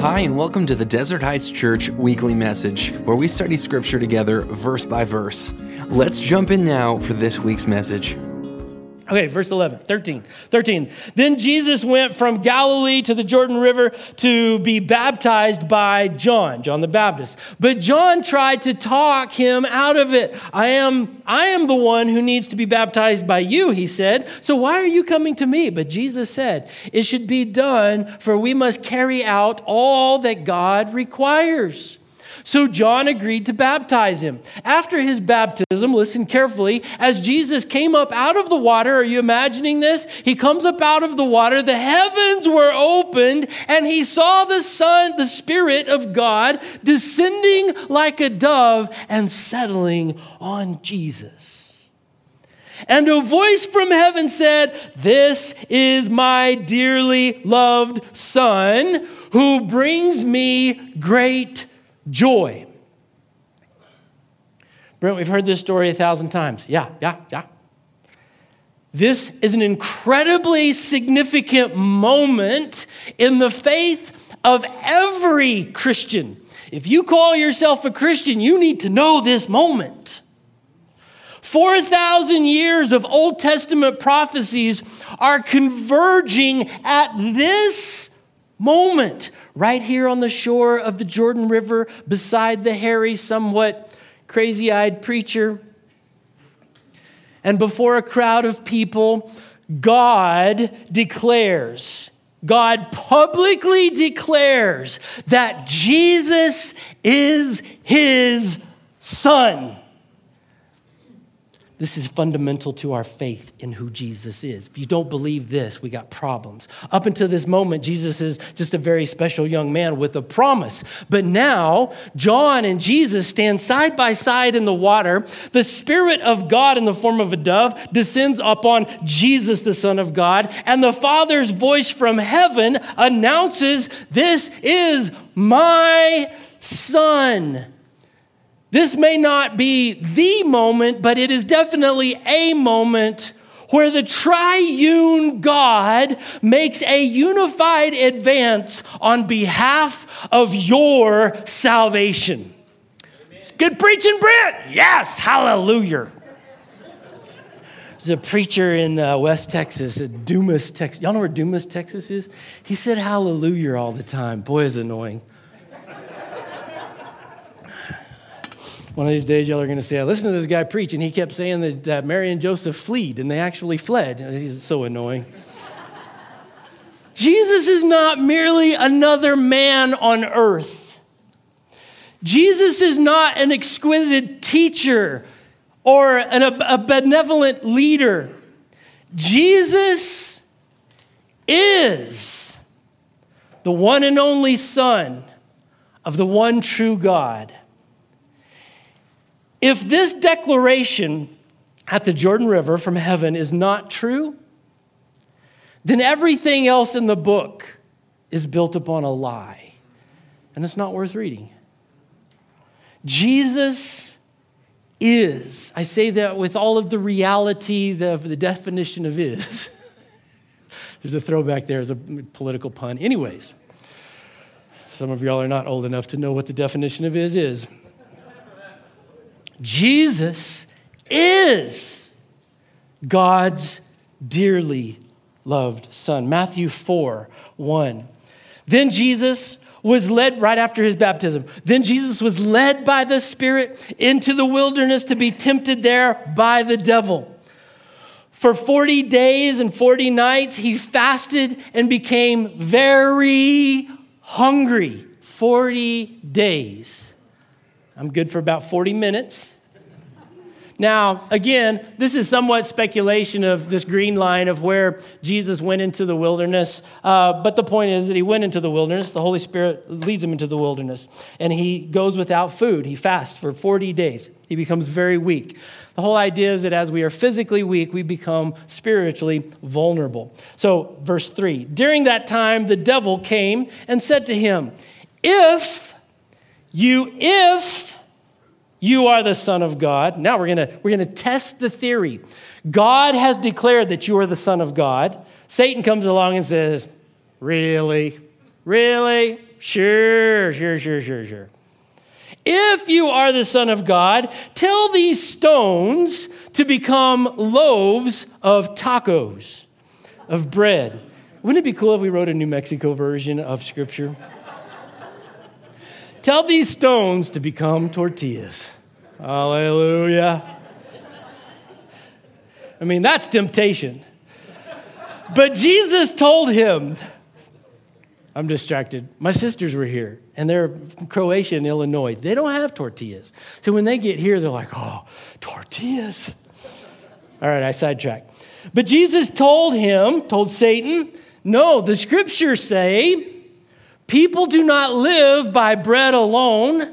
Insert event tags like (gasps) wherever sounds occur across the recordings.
Hi, and welcome to the Desert Heights Church weekly message, where we study scripture together verse by verse. Let's jump in now for this week's message. Okay, verse 11, 13, 13. Then Jesus went from Galilee to the Jordan River to be baptized by John, John the Baptist. But John tried to talk him out of it. I am, I am the one who needs to be baptized by you, he said. So why are you coming to me? But Jesus said, It should be done, for we must carry out all that God requires. So John agreed to baptize him. After his baptism, listen carefully, as Jesus came up out of the water, are you imagining this? He comes up out of the water, the heavens were opened, and he saw the Son, the Spirit of God, descending like a dove and settling on Jesus. And a voice from heaven said, This is my dearly loved Son who brings me great joy. Brent, we've heard this story a thousand times. Yeah, yeah, yeah. This is an incredibly significant moment in the faith of every Christian. If you call yourself a Christian, you need to know this moment. 4,000 years of Old Testament prophecies are converging at this moment right here on the shore of the Jordan River beside the hairy, somewhat crazy eyed preacher. And before a crowd of people, God declares, God publicly declares that Jesus is his son. This is fundamental to our faith in who Jesus is. If you don't believe this, we got problems. Up until this moment, Jesus is just a very special young man with a promise. But now, John and Jesus stand side by side in the water. The Spirit of God, in the form of a dove, descends upon Jesus, the Son of God, and the Father's voice from heaven announces, This is my Son this may not be the moment, but it is definitely a moment where the triune God makes a unified advance on behalf of your salvation. It's good preaching, Brent. Yes, hallelujah. There's a preacher in uh, West Texas, Dumas, Texas. Y'all know where Dumas, Texas is? He said hallelujah all the time. Boy, is annoying. One of these days, y'all are going to say, I listened to this guy preach, and he kept saying that, that Mary and Joseph fled, and they actually fled. He's so annoying. Jesus is not merely another man on earth. Jesus is not an exquisite teacher or an, a benevolent leader. Jesus is the one and only Son of the one true God. If this declaration at the Jordan River from heaven is not true, then everything else in the book is built upon a lie, and it's not worth reading. Jesus is, I say that with all of the reality of the definition of is. (laughs) There's a throwback there as a political pun. Anyways, some of y'all are not old enough to know what the definition of is is. Jesus is God's dearly loved Son. Matthew 4 1. Then Jesus was led right after his baptism. Then Jesus was led by the Spirit into the wilderness to be tempted there by the devil. For 40 days and 40 nights, he fasted and became very hungry. 40 days. I'm good for about 40 minutes. Now, again, this is somewhat speculation of this green line of where Jesus went into the wilderness. Uh, but the point is that he went into the wilderness. The Holy Spirit leads him into the wilderness. And he goes without food. He fasts for 40 days. He becomes very weak. The whole idea is that as we are physically weak, we become spiritually vulnerable. So, verse 3 During that time, the devil came and said to him, If you, if you are the Son of God. Now we're gonna, we're gonna test the theory. God has declared that you are the Son of God. Satan comes along and says, Really? Really? Sure, sure, sure, sure, sure. If you are the Son of God, tell these stones to become loaves of tacos, of bread. Wouldn't it be cool if we wrote a New Mexico version of Scripture? Tell these stones to become tortillas. Hallelujah. I mean, that's temptation. But Jesus told him, I'm distracted. My sisters were here, and they're from Croatia and Illinois. They don't have tortillas. So when they get here, they're like, oh, tortillas. All right, I sidetracked. But Jesus told him, told Satan, no, the scriptures say, people do not live by bread alone,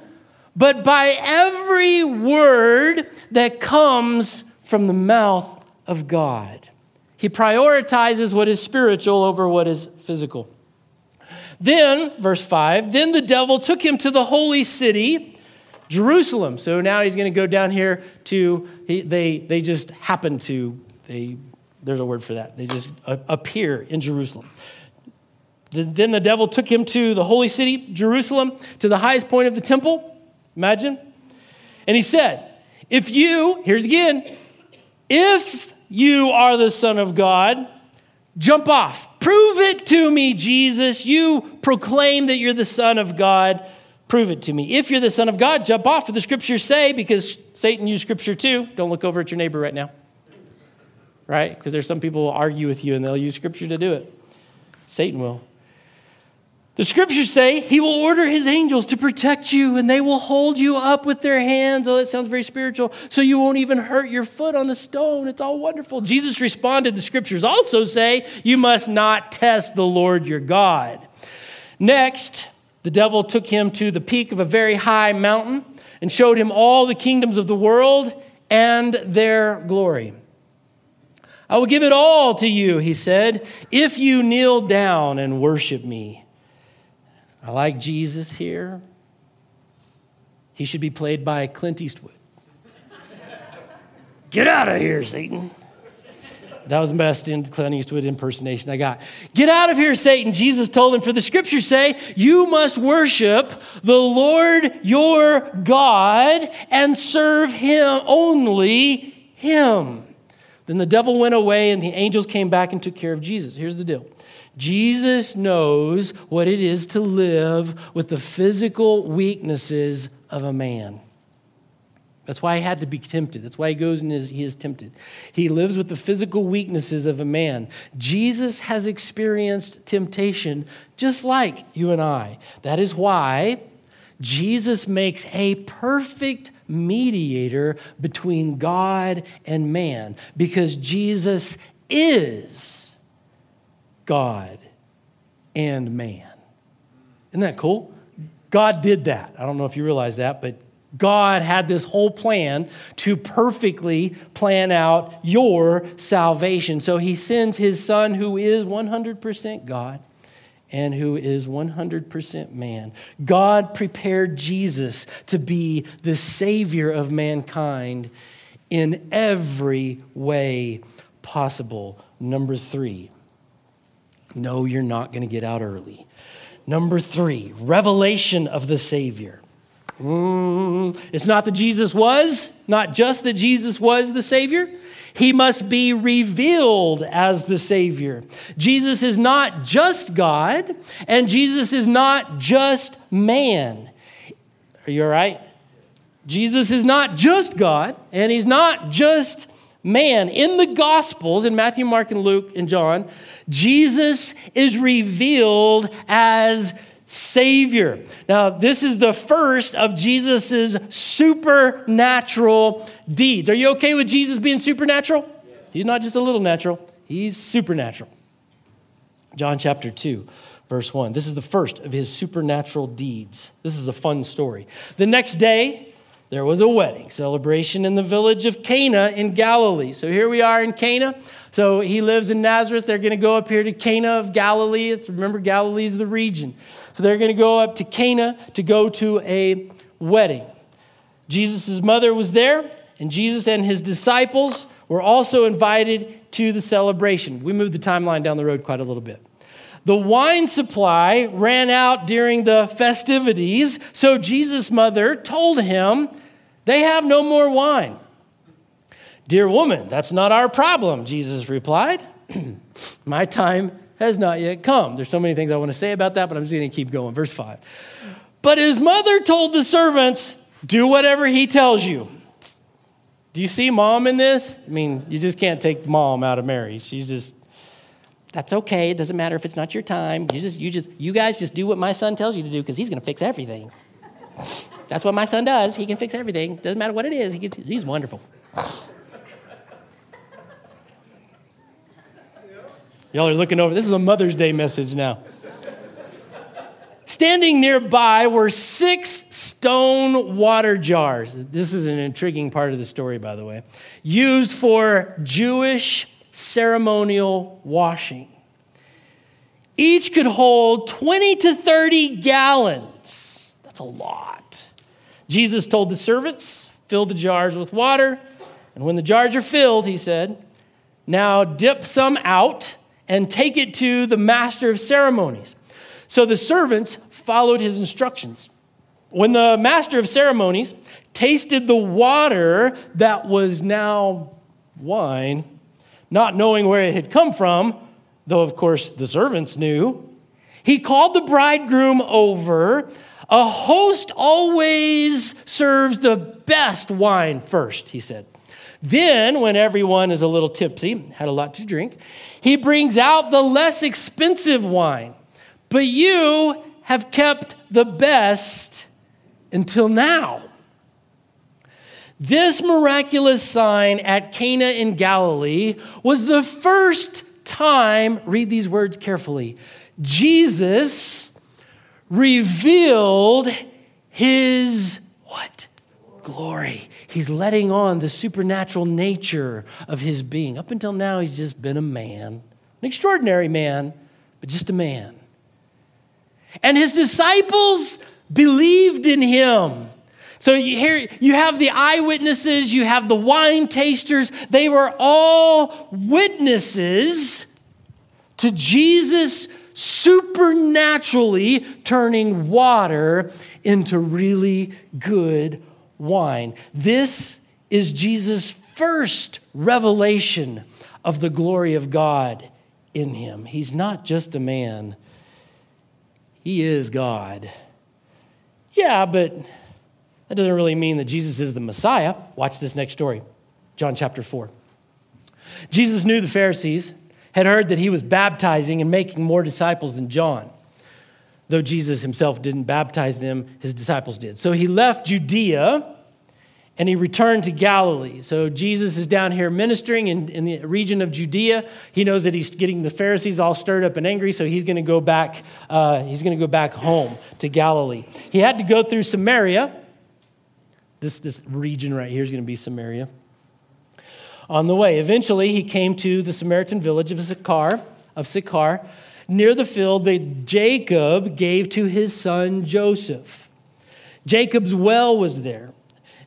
but by every word that comes from the mouth of God. He prioritizes what is spiritual over what is physical. Then, verse 5, then the devil took him to the holy city, Jerusalem. So now he's going to go down here to, he, they, they just happen to, they, there's a word for that. They just appear in Jerusalem. Then the devil took him to the holy city, Jerusalem, to the highest point of the temple. Imagine. And he said, If you, here's again, if you are the Son of God, jump off Prove it to me, Jesus. You proclaim that you're the Son of God. Prove it to me. If you're the Son of God, jump off, for the scriptures say, because Satan used scripture too. Don't look over at your neighbor right now. Right? Because there's some people will argue with you and they'll use scripture to do it. Satan will. The scriptures say he will order his angels to protect you and they will hold you up with their hands. Oh, that sounds very spiritual. So you won't even hurt your foot on the stone. It's all wonderful. Jesus responded, the scriptures also say, you must not test the Lord your God. Next, the devil took him to the peak of a very high mountain and showed him all the kingdoms of the world and their glory. I will give it all to you, he said, if you kneel down and worship me. I like Jesus here. He should be played by Clint Eastwood. (laughs) Get out of here, Satan. That was the best in Clint Eastwood impersonation I got. Get out of here, Satan. Jesus told him, for the scriptures say, you must worship the Lord your God and serve him, only him. Then the devil went away and the angels came back and took care of Jesus. Here's the deal Jesus knows what it is to live with the physical weaknesses of a man. That's why he had to be tempted. That's why he goes and is, he is tempted. He lives with the physical weaknesses of a man. Jesus has experienced temptation just like you and I. That is why Jesus makes a perfect mediator between God and man because Jesus is God and man. Isn't that cool? God did that. I don't know if you realize that, but God had this whole plan to perfectly plan out your salvation. So he sends his son, who is 100% God and who is 100% man. God prepared Jesus to be the Savior of mankind in every way possible. Number three, no, you're not going to get out early. Number three, revelation of the Savior. Mm, it's not that Jesus was, not just that Jesus was the Savior. He must be revealed as the Savior. Jesus is not just God, and Jesus is not just man. Are you all right? Jesus is not just God, and He's not just man. In the Gospels, in Matthew, Mark, and Luke, and John, Jesus is revealed as Savior. Now, this is the first of Jesus's supernatural deeds. Are you okay with Jesus being supernatural? He's not just a little natural, he's supernatural. John chapter 2, verse 1. This is the first of his supernatural deeds. This is a fun story. The next day, there was a wedding celebration in the village of Cana in Galilee. So here we are in Cana. So he lives in Nazareth. They're going to go up here to Cana of Galilee. It's, remember, Galilee is the region. So they're going to go up to Cana to go to a wedding. Jesus' mother was there, and Jesus and his disciples were also invited to the celebration. We moved the timeline down the road quite a little bit. The wine supply ran out during the festivities, so Jesus' mother told him, They have no more wine. Dear woman, that's not our problem, Jesus replied. (clears throat) My time has not yet come. There's so many things I want to say about that, but I'm just going to keep going. Verse 5. But his mother told the servants, Do whatever he tells you. Do you see mom in this? I mean, you just can't take mom out of Mary. She's just that's okay. It doesn't matter if it's not your time. You just, you just, you guys just do what my son tells you to do because he's going to fix everything. That's what my son does. He can fix everything. Doesn't matter what it is. He gets, he's wonderful. Y'all are looking over. This is a Mother's Day message now. Standing nearby were six stone water jars. This is an intriguing part of the story, by the way, used for Jewish ceremonial washing. Each could hold 20 to 30 gallons. That's a lot. Jesus told the servants, fill the jars with water. And when the jars are filled, he said, now dip some out and take it to the master of ceremonies. So the servants followed his instructions. When the master of ceremonies tasted the water that was now wine, not knowing where it had come from, though of course the servants knew. He called the bridegroom over. A host always serves the best wine first, he said. Then, when everyone is a little tipsy, had a lot to drink, he brings out the less expensive wine. But you have kept the best until now. This miraculous sign at Cana in Galilee was the first time, read these words carefully, Jesus revealed his what? Glory. He's letting on the supernatural nature of his being. Up until now, he's just been a man, an extraordinary man, but just a man. And his disciples believed in him. So here you have the eyewitnesses, you have the wine tasters. They were all witnesses to Jesus supernaturally turning water into really good wine. This is Jesus' first revelation of the glory of God in him. He's not just a man, he is God. Yeah, but that doesn't really mean that Jesus is the Messiah. Watch this next story John chapter 4. Jesus knew the Pharisees had heard that he was baptizing and making more disciples than John. Though Jesus himself didn't baptize them, his disciples did. So he left Judea and he returned to Galilee. So Jesus is down here ministering in, in the region of Judea. He knows that he's getting the Pharisees all stirred up and angry, so he's going to go back. Uh, he's going to go back home to Galilee. He had to go through Samaria. This, this region right here is going to be Samaria. On the way, eventually he came to the Samaritan village of Sychar, of Sychar, near the field that Jacob gave to his son Joseph. Jacob's well was there.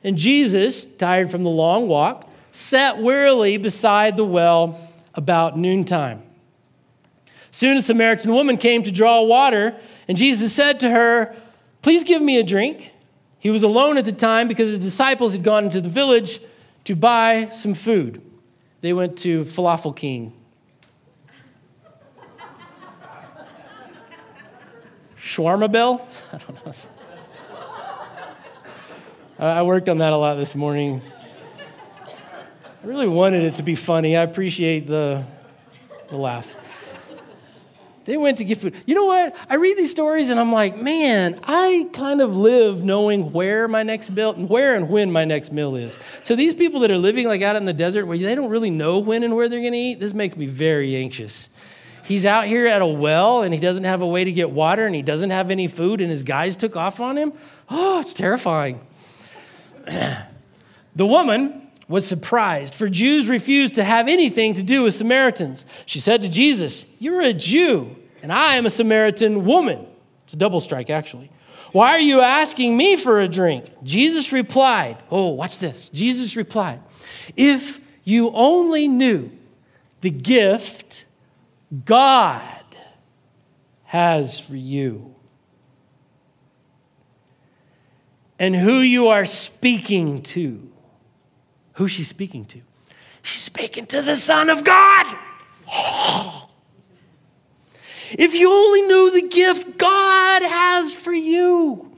And Jesus, tired from the long walk, sat wearily beside the well about noontime. Soon a Samaritan woman came to draw water, and Jesus said to her, Please give me a drink. He was alone at the time because his disciples had gone into the village to buy some food. They went to Falafel King. Shawarma Bell? (laughs) I don't know. I worked on that a lot this morning. I really wanted it to be funny. I appreciate the, the laugh. They went to get food. You know what? I read these stories and I'm like, man, I kind of live knowing where my next meal, and where and when my next meal is. So these people that are living like out in the desert where they don't really know when and where they're going to eat, this makes me very anxious. He's out here at a well and he doesn't have a way to get water and he doesn't have any food and his guys took off on him. Oh, it's terrifying. (clears throat) the woman was surprised, for Jews refused to have anything to do with Samaritans. She said to Jesus, You're a Jew and I am a Samaritan woman. It's a double strike, actually. Why are you asking me for a drink? Jesus replied, Oh, watch this. Jesus replied, If you only knew the gift God has for you. And who you are speaking to. Who's she speaking to? She's speaking to the Son of God. If you only knew the gift God has for you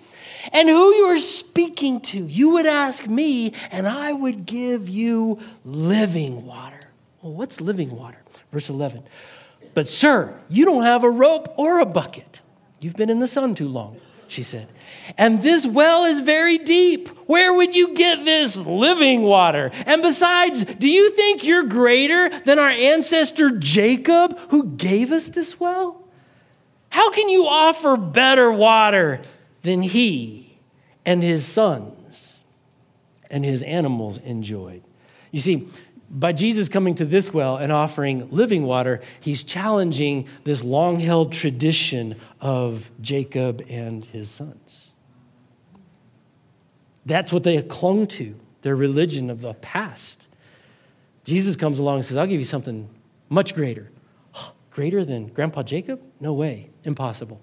and who you are speaking to, you would ask me, and I would give you living water. Well, what's living water? Verse 11. But, sir, you don't have a rope or a bucket. You've been in the sun too long, she said. And this well is very deep. Where would you get this living water? And besides, do you think you're greater than our ancestor Jacob who gave us this well? How can you offer better water than he and his sons and his animals enjoyed? You see, by Jesus coming to this well and offering living water, he's challenging this long held tradition of Jacob and his sons. That's what they clung to, their religion of the past. Jesus comes along and says, I'll give you something much greater. (gasps) Greater than Grandpa Jacob? No way. Impossible.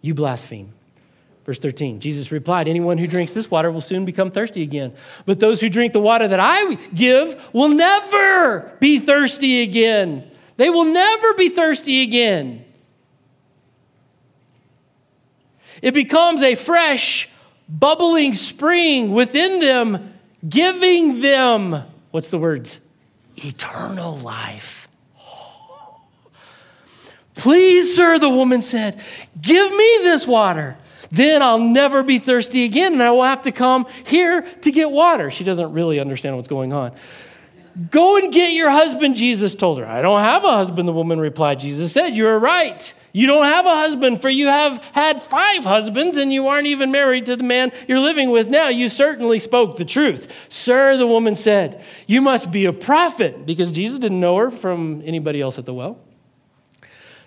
You blaspheme. Verse 13 Jesus replied, Anyone who drinks this water will soon become thirsty again. But those who drink the water that I give will never be thirsty again. They will never be thirsty again. It becomes a fresh, bubbling spring within them, giving them, what's the words? Eternal life. Please, sir, the woman said, give me this water. Then I'll never be thirsty again, and I will have to come here to get water. She doesn't really understand what's going on. Go and get your husband, Jesus told her. I don't have a husband, the woman replied. Jesus said, You're right. You don't have a husband, for you have had five husbands, and you aren't even married to the man you're living with now. You certainly spoke the truth. Sir, the woman said, You must be a prophet, because Jesus didn't know her from anybody else at the well.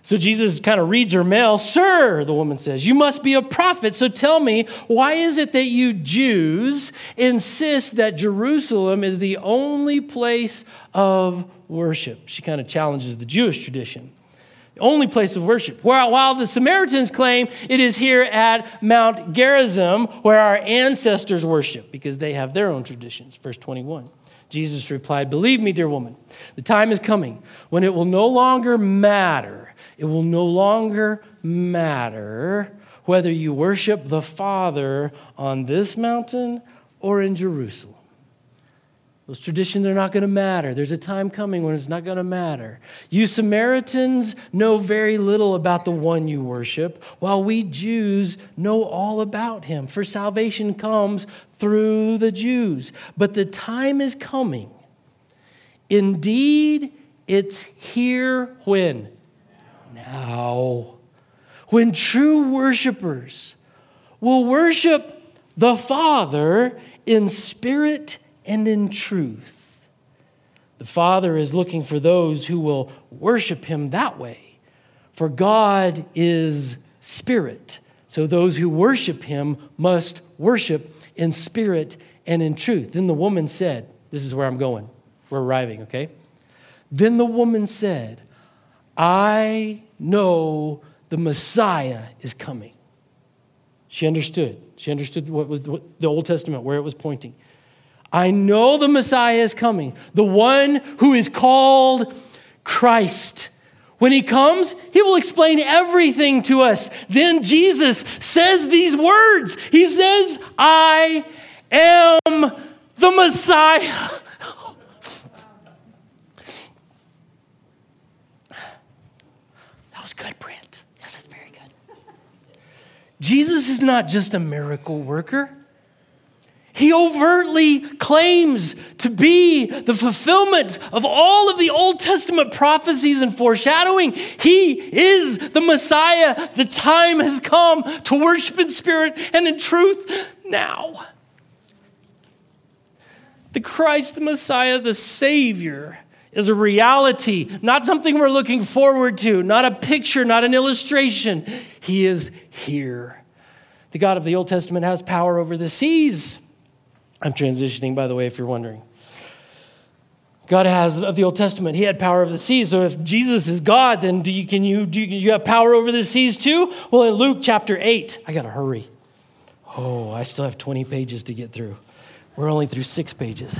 So Jesus kind of reads her mail. Sir, the woman says, you must be a prophet. So tell me, why is it that you Jews insist that Jerusalem is the only place of worship? She kind of challenges the Jewish tradition. The only place of worship. While, while the Samaritans claim it is here at Mount Gerizim where our ancestors worship because they have their own traditions. Verse 21. Jesus replied, Believe me, dear woman, the time is coming when it will no longer matter it will no longer matter whether you worship the Father on this mountain or in Jerusalem. Those traditions are not going to matter. There's a time coming when it's not going to matter. You Samaritans know very little about the one you worship, while we Jews know all about him. For salvation comes through the Jews. But the time is coming. Indeed, it's here when? Now when true worshipers will worship the Father in spirit and in truth. The Father is looking for those who will worship Him that way, for God is spirit. So those who worship Him must worship in spirit and in truth. Then the woman said, This is where I'm going. We're arriving, okay? Then the woman said, I know the Messiah is coming. She understood. She understood what was the Old Testament, where it was pointing. I know the Messiah is coming, the one who is called Christ. When he comes, he will explain everything to us. Then Jesus says these words He says, I am the Messiah. good, Brent. Yes, it's very good. Jesus is not just a miracle worker. He overtly claims to be the fulfillment of all of the Old Testament prophecies and foreshadowing. He is the Messiah. The time has come to worship in spirit and in truth now. The Christ, the Messiah, the Savior, is a reality, not something we're looking forward to, not a picture, not an illustration. He is here. The God of the Old Testament has power over the seas. I'm transitioning, by the way, if you're wondering. God has of the Old Testament. He had power over the seas. So if Jesus is God, then do you, can you, do you, you have power over the seas too? Well, in Luke chapter 8, I got to hurry. Oh, I still have 20 pages to get through. We're only through six pages.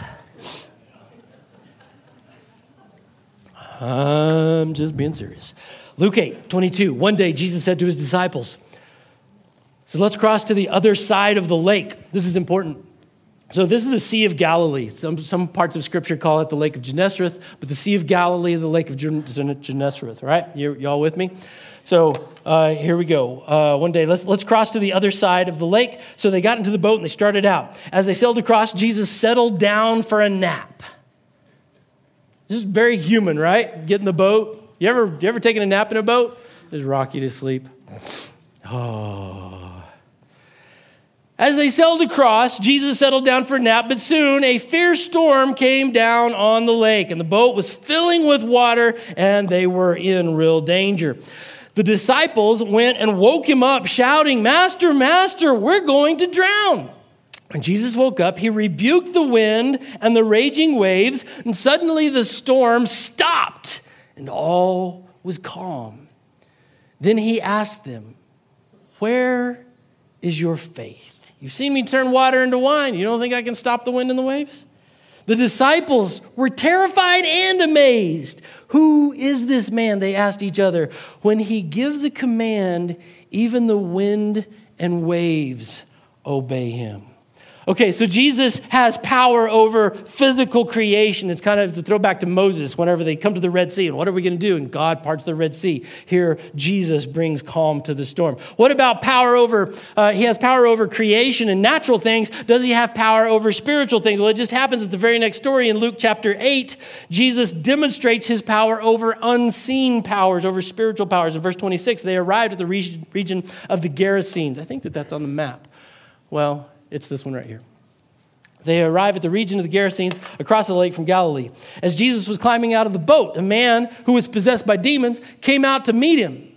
I'm just being serious. Luke 8, 22. One day Jesus said to his disciples, So let's cross to the other side of the lake. This is important. So, this is the Sea of Galilee. Some, some parts of Scripture call it the Lake of Gennesareth, but the Sea of Galilee, the Lake of Gennesareth, right? You, you all with me? So, uh, here we go. Uh, one day, let's, let's cross to the other side of the lake. So, they got into the boat and they started out. As they sailed across, Jesus settled down for a nap. This is very human, right? Get in the boat. You ever, you ever taken a nap in a boat? Just rock you to sleep. Oh. As they sailed across, Jesus settled down for a nap, but soon a fierce storm came down on the lake, and the boat was filling with water, and they were in real danger. The disciples went and woke him up, shouting, Master, Master, we're going to drown. When Jesus woke up, he rebuked the wind and the raging waves, and suddenly the storm stopped, and all was calm. Then he asked them, Where is your faith? You've seen me turn water into wine. You don't think I can stop the wind and the waves? The disciples were terrified and amazed. Who is this man? They asked each other. When he gives a command, even the wind and waves obey him. Okay, so Jesus has power over physical creation. It's kind of the throwback to Moses whenever they come to the Red Sea. And what are we going to do? And God parts the Red Sea. Here, Jesus brings calm to the storm. What about power over, uh, he has power over creation and natural things. Does he have power over spiritual things? Well, it just happens at the very next story in Luke chapter 8. Jesus demonstrates his power over unseen powers, over spiritual powers. In verse 26, they arrived at the region of the Gerasenes. I think that that's on the map. Well, it's this one right here. They arrive at the region of the Gerasenes across the lake from Galilee. As Jesus was climbing out of the boat, a man who was possessed by demons came out to meet him.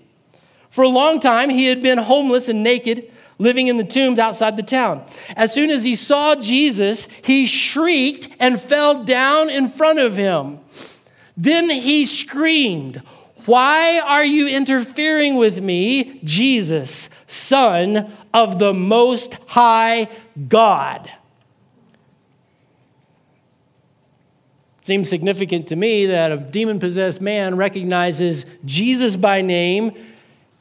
For a long time, he had been homeless and naked, living in the tombs outside the town. As soon as he saw Jesus, he shrieked and fell down in front of him. Then he screamed, Why are you interfering with me, Jesus, Son of the Most High God. Seems significant to me that a demon possessed man recognizes Jesus by name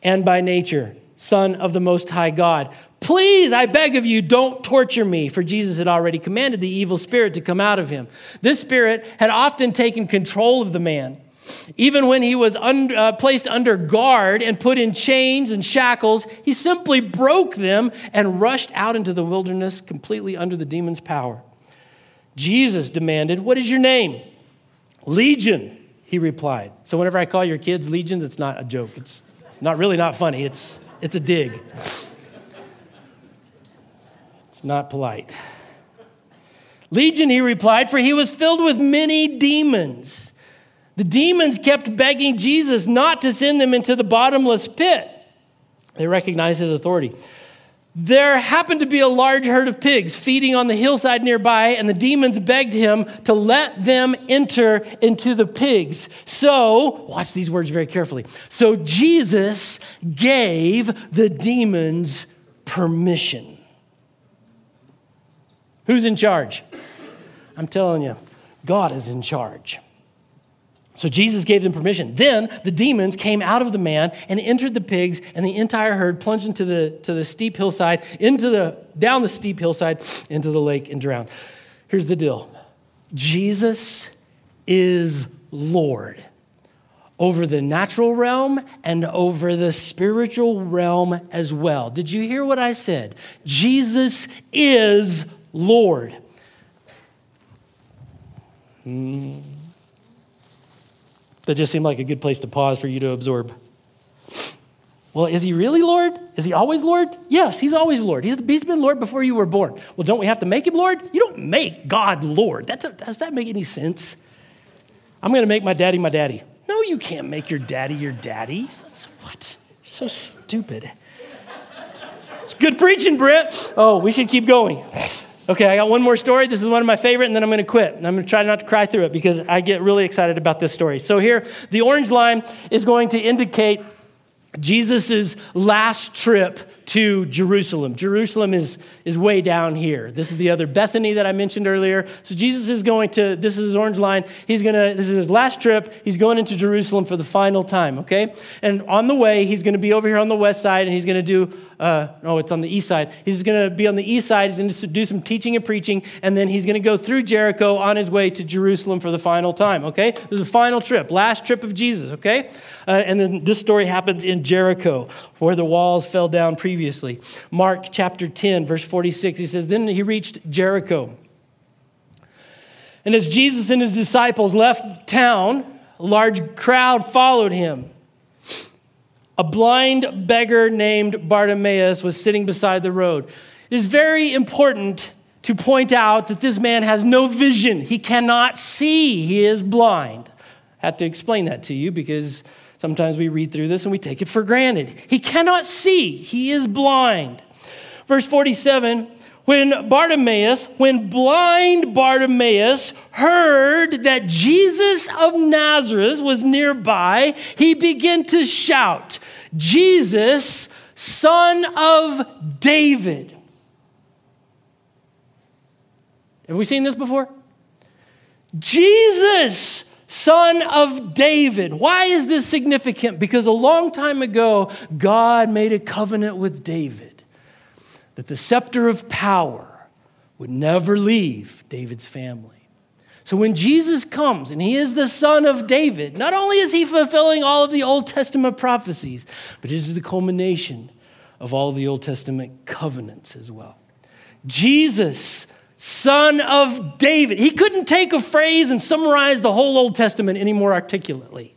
and by nature, Son of the Most High God. Please, I beg of you, don't torture me, for Jesus had already commanded the evil spirit to come out of him. This spirit had often taken control of the man. Even when he was un, uh, placed under guard and put in chains and shackles, he simply broke them and rushed out into the wilderness completely under the demon's power. Jesus demanded, What is your name? Legion, he replied. So whenever I call your kids legions, it's not a joke. It's, it's not really not funny. It's, it's a dig. It's not polite. Legion, he replied, for he was filled with many demons the demons kept begging Jesus not to send them into the bottomless pit. They recognized his authority. There happened to be a large herd of pigs feeding on the hillside nearby, and the demons begged him to let them enter into the pigs. So, watch these words very carefully. So, Jesus gave the demons permission. Who's in charge? I'm telling you, God is in charge. So Jesus gave them permission. Then the demons came out of the man and entered the pigs, and the entire herd plunged into the, to the steep hillside, into the, down the steep hillside, into the lake, and drowned. Here's the deal Jesus is Lord over the natural realm and over the spiritual realm as well. Did you hear what I said? Jesus is Lord. Hmm. That just seemed like a good place to pause for you to absorb. Well, is he really Lord? Is he always Lord? Yes, he's always Lord. He's, he's been Lord before you were born. Well, don't we have to make him Lord? You don't make God Lord. That, does that make any sense? I'm going to make my daddy my daddy. No, you can't make your daddy your daddy. That's, what? You're so stupid. It's good preaching, Brett. Oh, we should keep going. Okay, I got one more story. This is one of my favorite, and then I'm going to quit. And I'm going to try not to cry through it because I get really excited about this story. So, here, the orange line is going to indicate Jesus' last trip to Jerusalem. Jerusalem is, is way down here. This is the other Bethany that I mentioned earlier. So Jesus is going to, this is his orange line. He's going to, this is his last trip. He's going into Jerusalem for the final time, okay? And on the way, he's going to be over here on the west side and he's going to do, uh, no, it's on the east side. He's going to be on the east side. He's going to do some teaching and preaching. And then he's going to go through Jericho on his way to Jerusalem for the final time, okay? This is the final trip, last trip of Jesus, okay? Uh, and then this story happens in Jericho where the walls fell down previously. Mark chapter 10, verse 46, he says, Then he reached Jericho. And as Jesus and his disciples left town, a large crowd followed him. A blind beggar named Bartimaeus was sitting beside the road. It is very important to point out that this man has no vision. He cannot see. He is blind. I had to explain that to you because Sometimes we read through this and we take it for granted. He cannot see, he is blind. Verse 47 when Bartimaeus, when blind Bartimaeus heard that Jesus of Nazareth was nearby, he began to shout, Jesus, son of David. Have we seen this before? Jesus, son of David. Why is this significant? Because a long time ago, God made a covenant with David that the scepter of power would never leave David's family. So when Jesus comes and he is the son of David, not only is he fulfilling all of the Old Testament prophecies, but it is the culmination of all the Old Testament covenants as well. Jesus son of David. He couldn't take a phrase and summarize the whole Old Testament any more articulately.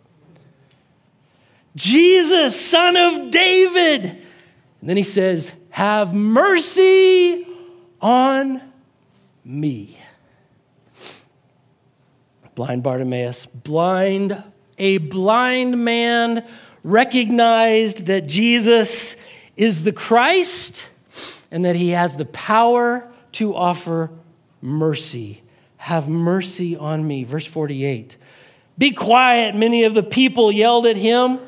Jesus, son of David. And then he says, Have mercy on me. Blind Bartimaeus, blind, a blind man recognized that Jesus is the Christ and that he has the power to offer mercy. Have mercy on me. Verse 48. Be quiet, many of the people yelled at him.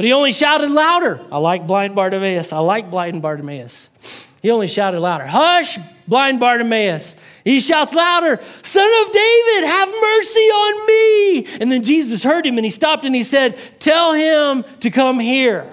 But he only shouted louder. I like blind Bartimaeus. I like blind Bartimaeus. He only shouted louder. Hush, blind Bartimaeus. He shouts louder, Son of David, have mercy on me. And then Jesus heard him and he stopped and he said, Tell him to come here.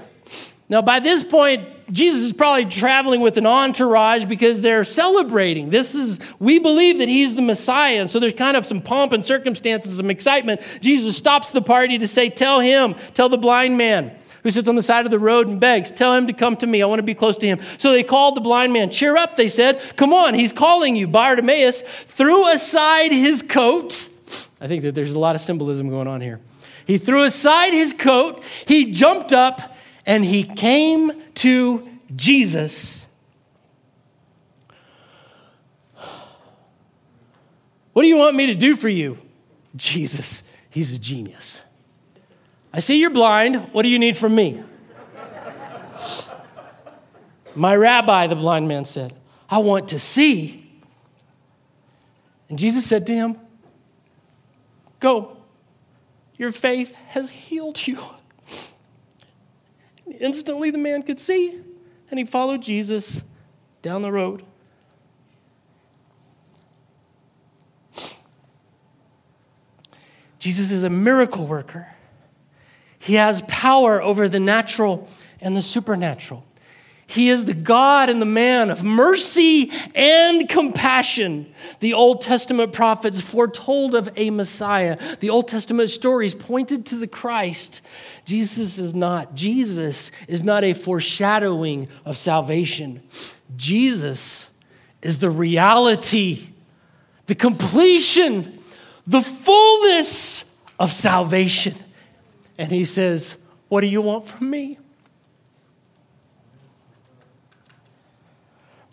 Now, by this point, Jesus is probably traveling with an entourage because they're celebrating. This is, we believe that he's the Messiah. And so there's kind of some pomp and circumstances, some excitement. Jesus stops the party to say, Tell him, tell the blind man who sits on the side of the road and begs, Tell him to come to me. I want to be close to him. So they called the blind man. Cheer up, they said. Come on, he's calling you. Bartimaeus threw aside his coat. I think that there's a lot of symbolism going on here. He threw aside his coat, he jumped up, and he came to Jesus. What do you want me to do for you? Jesus, he's a genius. I see you're blind. What do you need from me? My rabbi, the blind man said, I want to see. And Jesus said to him, Go, your faith has healed you. Instantly, the man could see, and he followed Jesus down the road. Jesus is a miracle worker. He has power over the natural and the supernatural. He is the God and the man of mercy and compassion. The Old Testament prophets foretold of a Messiah. The Old Testament stories pointed to the Christ. Jesus is not. Jesus is not a foreshadowing of salvation. Jesus is the reality, the completion, the fullness of salvation. And he says, What do you want from me?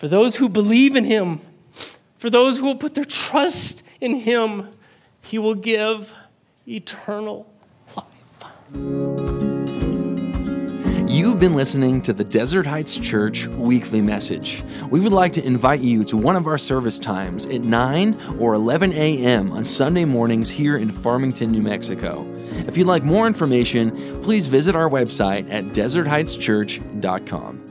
For those who believe in him, for those who will put their trust in him, he will give eternal life. You've been listening to the Desert Heights Church weekly message. We would like to invite you to one of our service times at 9 or 11 a.m. on Sunday mornings here in Farmington, New Mexico. If you'd like more information, please visit our website at desertheightschurch.com.